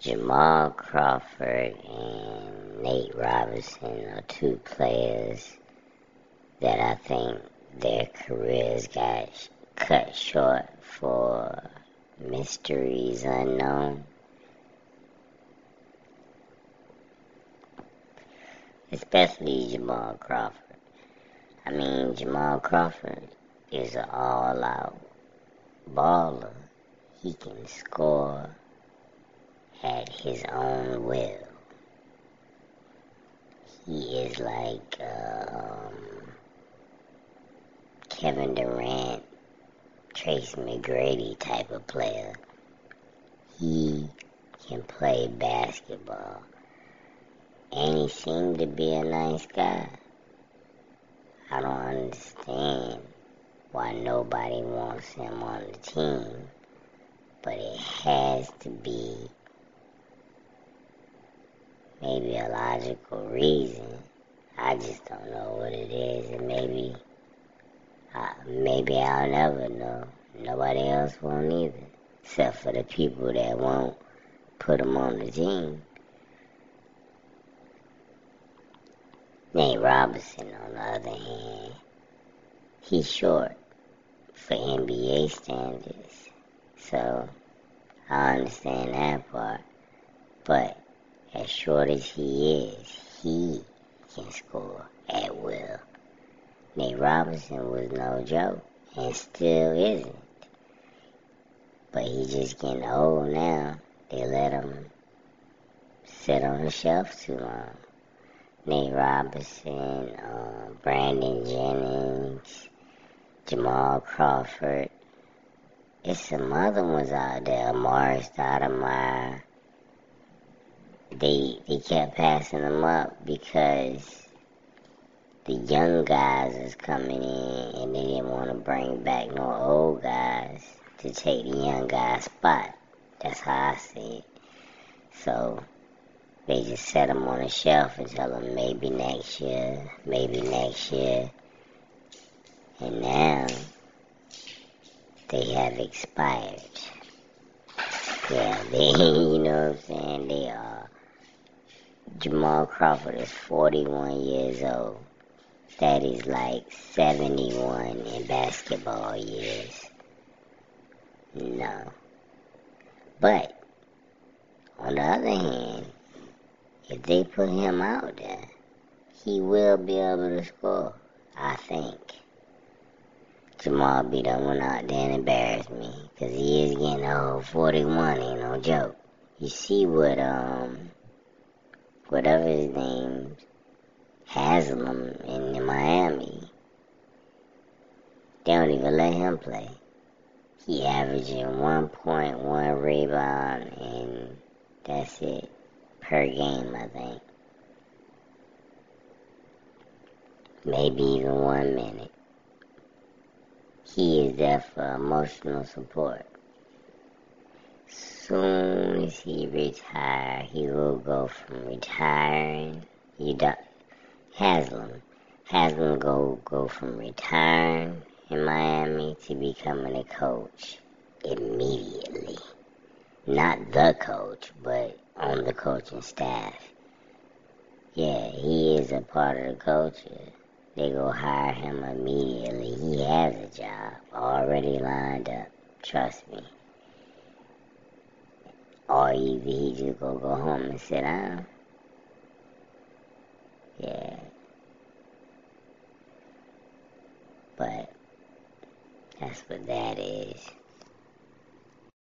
Jamal Crawford and Nate Robinson are two players that I think their careers got cut short for mysteries unknown. Especially Jamal Crawford. I mean, Jamal Crawford is an all out baller. He can score at his own will. He is like um, Kevin Durant, Tracy McGrady type of player. He can play basketball. And he seemed to be a nice guy. I don't understand why nobody wants him on the team, but it has to be maybe a logical reason. I just don't know what it is, and maybe, uh, maybe I'll never know. Nobody else won't either, except for the people that won't put them on the team. Nate Robinson, on the other hand, he's short for NBA standards, so I understand that part. But as short as he is, he can score at will. Nate Robinson was no joke and still isn't. But he's just getting old now. They let him sit on the shelf too long. Nate Robinson, uh, Brandon Jennings, Jamal Crawford. It's some other ones out there. Amar'e Stoudemire they they kept passing them up because the young guys is coming in and they didn't want to bring back no old guys to take the young guy's spot. That's how I see it. So they just set them on a shelf and tell them maybe next year, maybe next year. And now they have expired. Yeah, they, you know what I'm saying? They are Jamal Crawford is 41 years old. That is like 71 in basketball years. No. But, on the other hand, if they put him out there, he will be able to score, I think. Jamal be the one out there and embarrass me, because he is getting old. 41 ain't no joke. You see what, um, whatever his name, Haslem in Miami. They don't even let him play. He averaging 1.1 rebound and that's it per game, I think. Maybe even one minute. He is there for emotional support soon as he retire, he will go from retiring. He do, Haslem, Haslem go go from retiring in Miami to becoming a coach immediately. Not the coach, but on the coaching staff. Yeah, he is a part of the culture. They go hire him immediately. He has a job already lined up. Trust me. Either he just go go home and sit down. Yeah. But that's what that is.